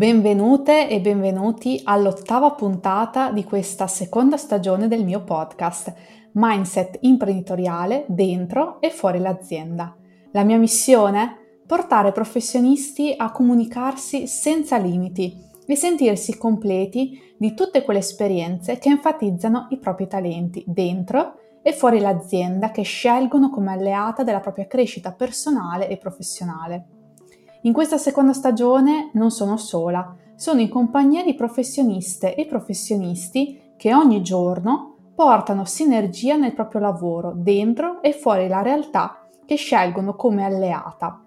benvenute e benvenuti all'ottava puntata di questa seconda stagione del mio podcast Mindset imprenditoriale dentro e fuori l'azienda. La mia missione? Portare professionisti a comunicarsi senza limiti e sentirsi completi di tutte quelle esperienze che enfatizzano i propri talenti dentro e fuori l'azienda che scelgono come alleata della propria crescita personale e professionale. In questa seconda stagione non sono sola, sono in compagnia di professioniste e professionisti che ogni giorno portano sinergia nel proprio lavoro, dentro e fuori la realtà che scelgono come alleata.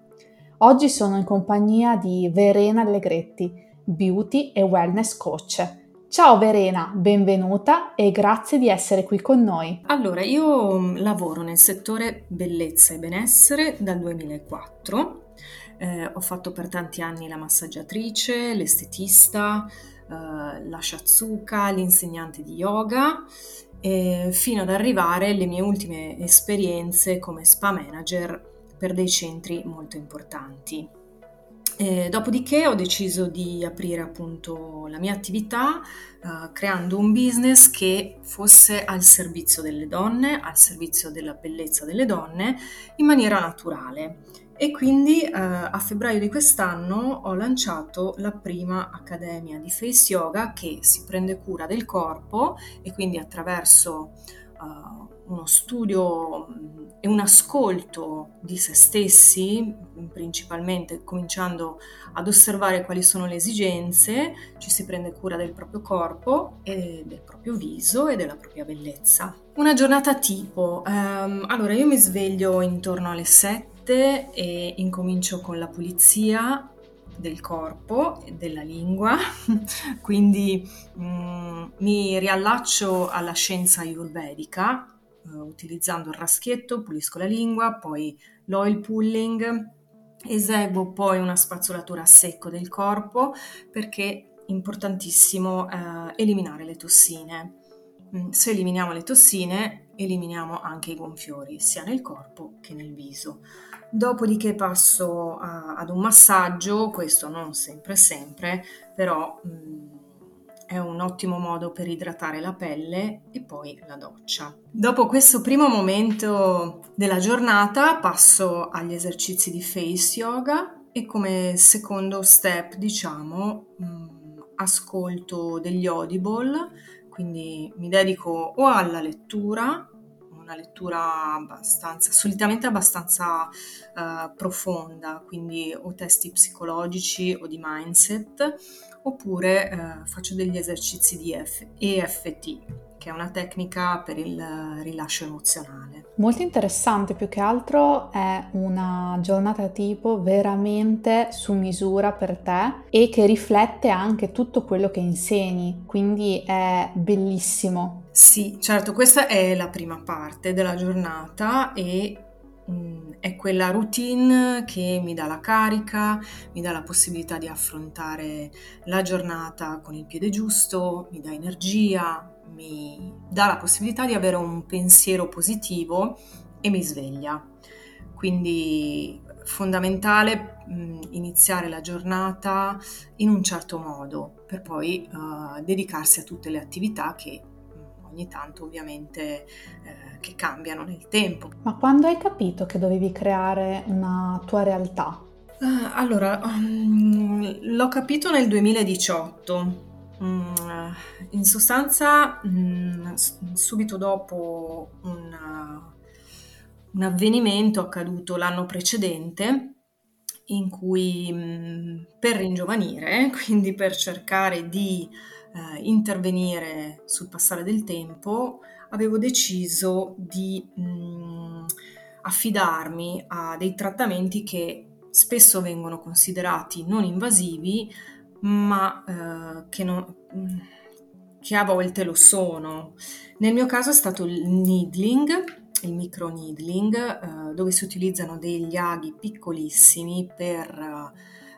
Oggi sono in compagnia di Verena Allegretti, beauty e wellness coach. Ciao Verena, benvenuta e grazie di essere qui con noi. Allora, io mm, lavoro nel settore bellezza e benessere dal 2004 eh, ho fatto per tanti anni la massaggiatrice, l'estetista, eh, la shatsuka, l'insegnante di yoga, eh, fino ad arrivare alle mie ultime esperienze come spa manager per dei centri molto importanti. E dopodiché ho deciso di aprire appunto la mia attività uh, creando un business che fosse al servizio delle donne, al servizio della bellezza delle donne in maniera naturale. E quindi eh, a febbraio di quest'anno ho lanciato la prima accademia di Face Yoga che si prende cura del corpo e quindi attraverso uh, uno studio mm, e un ascolto di se stessi, principalmente cominciando ad osservare quali sono le esigenze, ci si prende cura del proprio corpo del proprio viso e della propria bellezza. Una giornata tipo, um, allora io mi sveglio intorno alle 7 mente e incomincio con la pulizia del corpo e della lingua, quindi mm, mi riallaccio alla scienza ayurvedica eh, utilizzando il raschietto, pulisco la lingua, poi l'oil pulling, eseguo poi una spazzolatura a secco del corpo perché è importantissimo eh, eliminare le tossine. Mm, se eliminiamo le tossine, eliminiamo anche i gonfiori, sia nel corpo che nel viso. Dopodiché passo a, ad un massaggio, questo non sempre sempre, però mh, mm, è un ottimo modo per idratare la pelle e poi la doccia. Dopo questo primo momento della giornata passo agli esercizi di face yoga e come secondo step diciamo mh, mm, ascolto degli audible, quindi mi dedico o alla lettura una lettura abbastanza, solitamente abbastanza uh, profonda, quindi o testi psicologici o di mindset, oppure uh, faccio degli esercizi di F- EFT, che è una tecnica per il rilascio emozionale. Molto interessante, più che altro è una giornata tipo veramente su misura per te e che riflette anche tutto quello che insegni, quindi è bellissimo sì, certo, questa è la prima parte della giornata e mh, mm, è quella routine che mi dà la carica, mi dà la possibilità di affrontare la giornata con il piede giusto, mi dà energia, mi dà la possibilità di avere un pensiero positivo e mi sveglia. Quindi fondamentale mh, mm, iniziare la giornata in un certo modo per poi uh, dedicarsi a tutte le attività che ogni tanto ovviamente eh, che cambiano nel tempo. Ma quando hai capito che dovevi creare una tua realtà? Uh, allora, um, l'ho capito nel 2018. Mm, in sostanza, mm, subito dopo una, un avvenimento accaduto l'anno precedente, in cui per ringiovanire, quindi per cercare di eh, intervenire sul passare del tempo, avevo deciso di mh, mm, affidarmi a dei trattamenti che spesso vengono considerati non invasivi, ma eh, che, non, mm, che, a volte lo sono. Nel mio caso è stato il needling, il micro needling, eh, dove si utilizzano degli aghi piccolissimi per eh,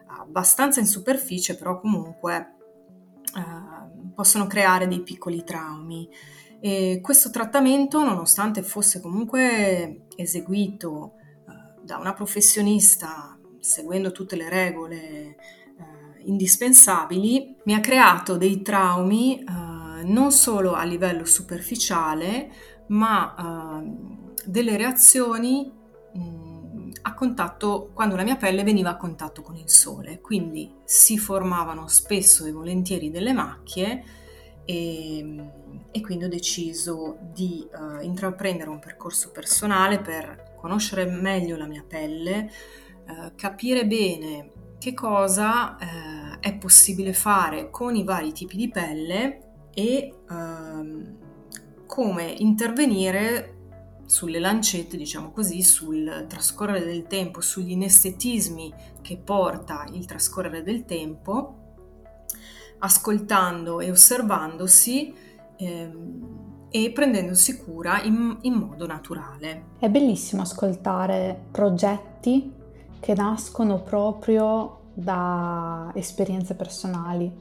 abbastanza in superficie, però comunque eh, possono creare dei piccoli traumi. E questo trattamento, nonostante fosse comunque eseguito eh, da una professionista seguendo tutte le regole eh, indispensabili, mi ha creato dei traumi eh, non solo a livello superficiale, ma eh, delle reazioni a contatto quando la mia pelle veniva a contatto con il sole. Quindi si formavano spesso e volentieri delle macchie e, e quindi ho deciso di uh, intraprendere un percorso personale per conoscere meglio la mia pelle, uh, capire bene che cosa uh, è possibile fare con i vari tipi di pelle e ehm, come intervenire sulle lancette, diciamo così, sul trascorrere del tempo, sugli inestetismi che porta il trascorrere del tempo ascoltando e osservandosi ehm, e prendendosi cura in, in modo naturale. È bellissimo ascoltare progetti che nascono proprio da esperienze personali,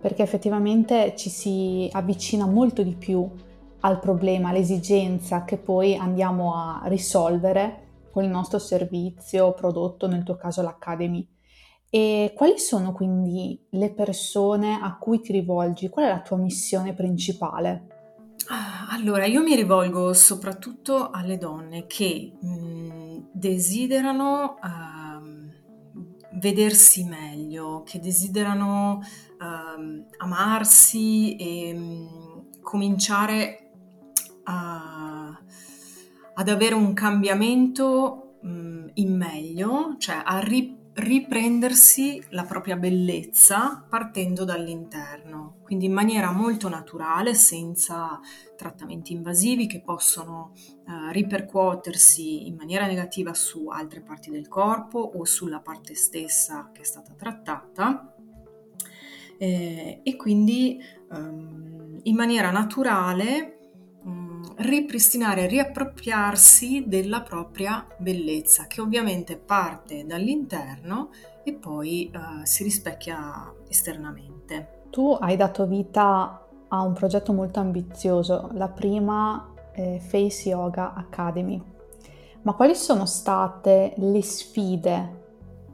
perché effettivamente ci si avvicina molto di più al problema, all'esigenza che poi andiamo a risolvere con il nostro servizio, prodotto, nel tuo caso l'Academy. E quali sono quindi le persone a cui ti rivolgi? Qual è la tua missione principale? Ah, allora, io mi rivolgo soprattutto alle donne che mh, desiderano uh, vedersi meglio, che desiderano uh, amarsi e mh, cominciare a, ad avere un cambiamento mh, in meglio, cioè a riprendere riprendersi la propria bellezza partendo dall'interno, quindi in maniera molto naturale, senza trattamenti invasivi che possono eh, ripercuotersi in maniera negativa su altre parti del corpo o sulla parte stessa che è stata trattata. Eh, e quindi ehm, in maniera naturale ripristinare, riappropriarsi della propria bellezza, che ovviamente parte dall'interno e poi uh, si rispecchia esternamente. Tu hai dato vita a un progetto molto ambizioso, la prima eh, Face Yoga Academy. Ma quali sono state le sfide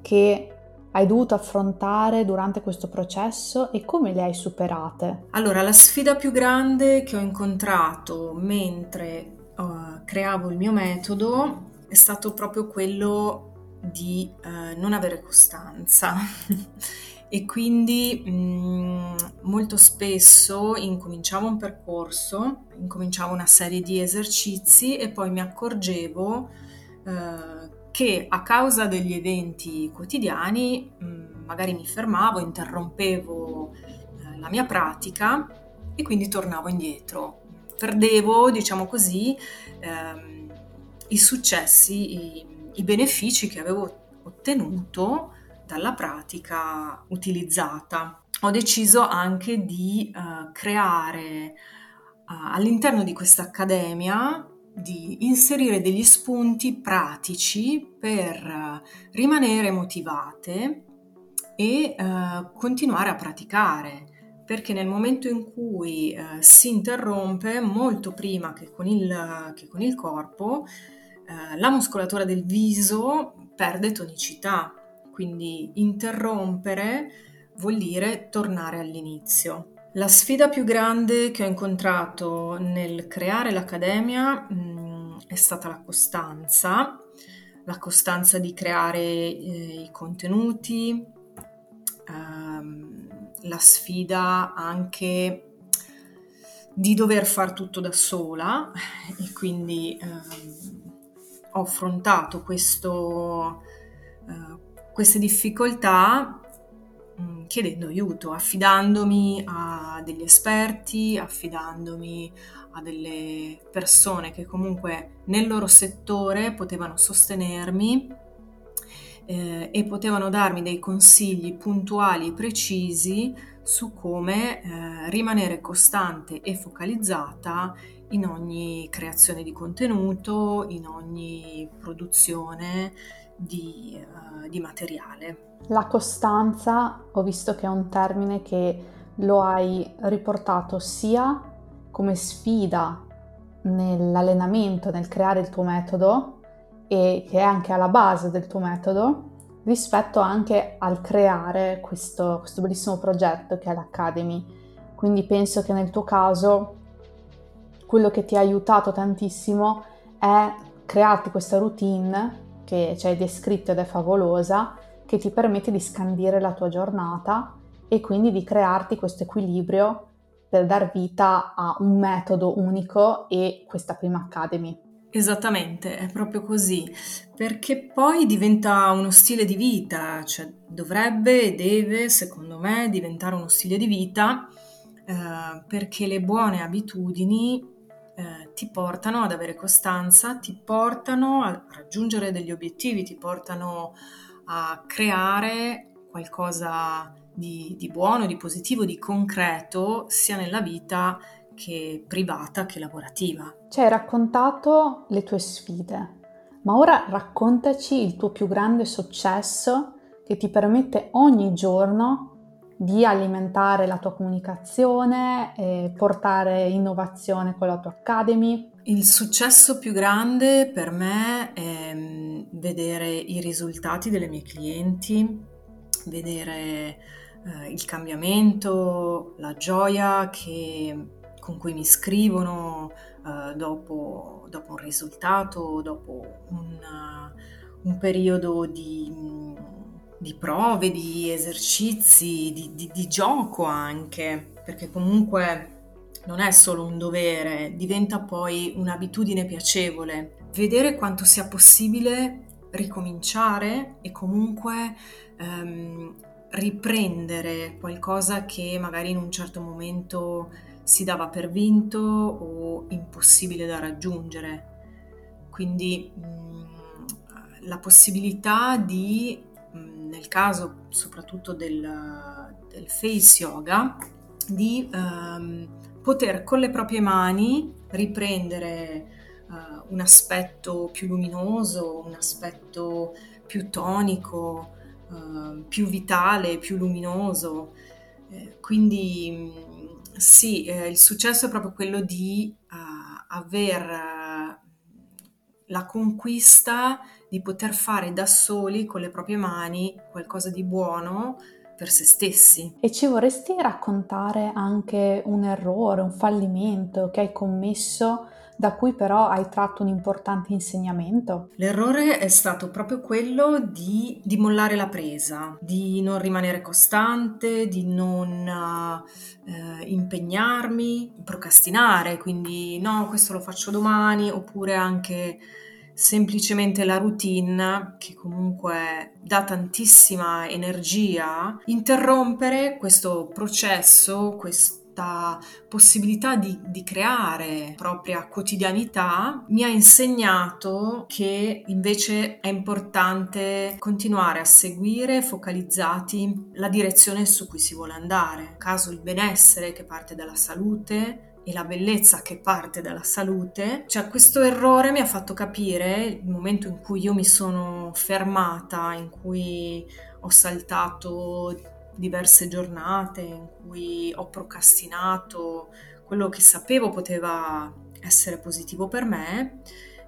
che hai dovuto affrontare durante questo processo e come le hai superate? Allora, la sfida più grande che ho incontrato mentre uh, creavo il mio metodo è stato proprio quello di uh, non avere costanza. e quindi mh, mm, molto spesso incominciavo un percorso, incominciavo una serie di esercizi e poi mi accorgevo uh, che a causa degli eventi quotidiani mm, magari mi fermavo, interrompevo eh, la mia pratica e quindi tornavo indietro. Perdevo, diciamo così, ehm, i successi, i, i benefici che avevo ottenuto dalla pratica utilizzata. Ho deciso anche di uh, creare uh, all'interno di questa accademia di inserire degli spunti pratici per eh, rimanere motivate e uh, continuare a praticare. Perché nel momento in cui uh, si interrompe molto prima che con il, che con il corpo uh, la muscolatura del viso perde tonicità. Quindi interrompere vuol dire tornare all'inizio la sfida più grande che ho incontrato nel creare l'accademia mh, mm, è stata la costanza, la costanza di creare eh, i contenuti, ehm, la sfida anche di dover far tutto da sola e quindi ehm, ho affrontato questo, eh, queste difficoltà Mm, chiedendo aiuto, affidandomi a degli esperti, affidandomi a delle persone che comunque nel loro settore potevano sostenermi eh, e potevano darmi dei consigli puntuali e precisi su come eh, rimanere costante e focalizzata in ogni creazione di contenuto, in ogni produzione di, uh, di materiale. La costanza ho visto che è un termine che lo hai riportato sia come sfida nell'allenamento, nel creare il tuo metodo e che è anche alla base del tuo metodo, rispetto anche al creare questo, questo bellissimo progetto che è l'Academy. Quindi penso che nel tuo caso quello che ti ha aiutato tantissimo è crearti questa routine che ci hai descritto ed è favolosa, che ti permette di scandire la tua giornata e quindi di crearti questo equilibrio per dar vita a un metodo unico e questa prima Academy. Esattamente, è proprio così, perché poi diventa uno stile di vita, cioè dovrebbe e deve, secondo me, diventare uno stile di vita eh, perché le buone abitudini eh, ti portano ad avere costanza, ti portano a raggiungere degli obiettivi, ti portano a creare qualcosa di, di buono, di positivo, di concreto, sia nella vita che privata che lavorativa. Ci hai raccontato le tue sfide, ma ora raccontaci il tuo più grande successo che ti permette ogni giorno di alimentare la tua comunicazione e portare innovazione con la tua Academy. Il successo più grande per me è mm, vedere i risultati delle mie clienti, vedere eh, il cambiamento, la gioia che con cui mi scrivono uh, dopo, dopo, un risultato, dopo un, uh, un periodo di, di, prove, di esercizi, di, di, di gioco anche, perché comunque non è solo un dovere, diventa poi un'abitudine piacevole. Vedere quanto sia possibile ricominciare e comunque um, riprendere qualcosa che magari in un certo momento si dava per vinto o impossibile da raggiungere. Quindi mh, mm, la possibilità di, mh, mm, nel caso soprattutto del, del face yoga, di um, poter con le proprie mani riprendere uh, un aspetto più luminoso, un aspetto più tonico, uh, più vitale, più luminoso. Eh, quindi mm, sì, eh, il successo è proprio quello di uh, aver la conquista di poter fare da soli con le proprie mani qualcosa di buono per se stessi. E ci vorresti raccontare anche un errore, un fallimento che hai commesso da cui però hai tratto un importante insegnamento? L'errore è stato proprio quello di, di mollare la presa, di non rimanere costante, di non eh, impegnarmi, procrastinare, quindi no, questo lo faccio domani, oppure anche semplicemente la routine che comunque dà tantissima energia, interrompere questo processo, questo possibilità di, di, creare propria quotidianità mi ha insegnato che invece è importante continuare a seguire focalizzati la direzione su cui si vuole andare. In caso il benessere che parte dalla salute, e la bellezza che parte dalla salute, cioè questo errore mi ha fatto capire il momento in cui io mi sono fermata, in cui ho saltato diverse giornate in cui ho procrastinato quello che sapevo poteva essere positivo per me,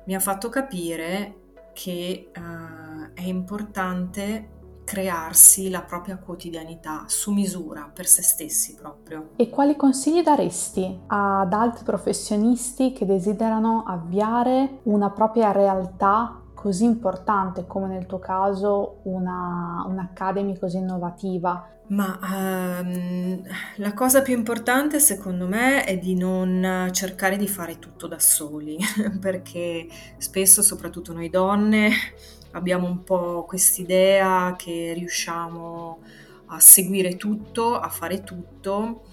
mi ha fatto capire che uh, è importante crearsi la propria quotidianità su misura per se stessi proprio. E quali consigli daresti ad altri professionisti che desiderano avviare una propria realtà così importante come nel tuo caso una, un'academy così innovativa? Ma um, la cosa più importante secondo me è di non cercare di fare tutto da soli, perché spesso, soprattutto noi donne, abbiamo un po' quest'idea che riusciamo a seguire tutto, a fare tutto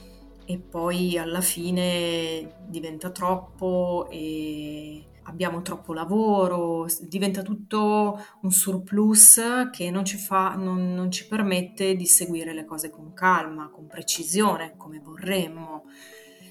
e poi alla fine diventa troppo e abbiamo troppo lavoro, diventa tutto un surplus che non ci, fa, non, non ci permette di seguire le cose con calma, con precisione, come vorremmo.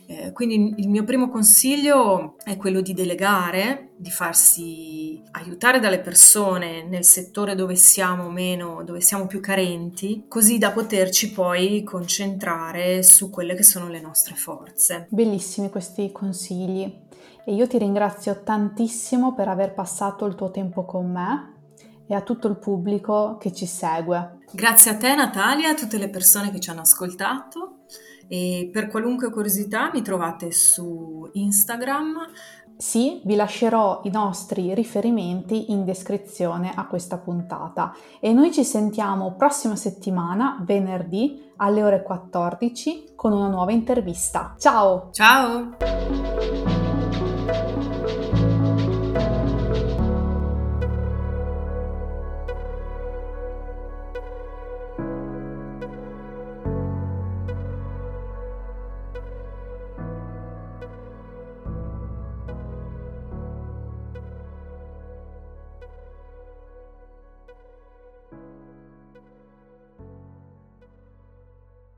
Eh, quindi il mio primo consiglio è quello di delegare, di farsi aiutare dalle persone nel settore dove siamo meno, dove siamo più carenti, così da poterci poi concentrare su quelle che sono le nostre forze. Bellissimi questi consigli e io ti ringrazio tantissimo per aver passato il tuo tempo con me e a tutto il pubblico che ci segue. Grazie a te Natalia, a tutte le persone che ci hanno ascoltato e per qualunque curiosità mi trovate su Instagram. Sì, vi lascerò i nostri riferimenti in descrizione a questa puntata e noi ci sentiamo prossima settimana, venerdì alle ore 14, con una nuova intervista. Ciao! Ciao!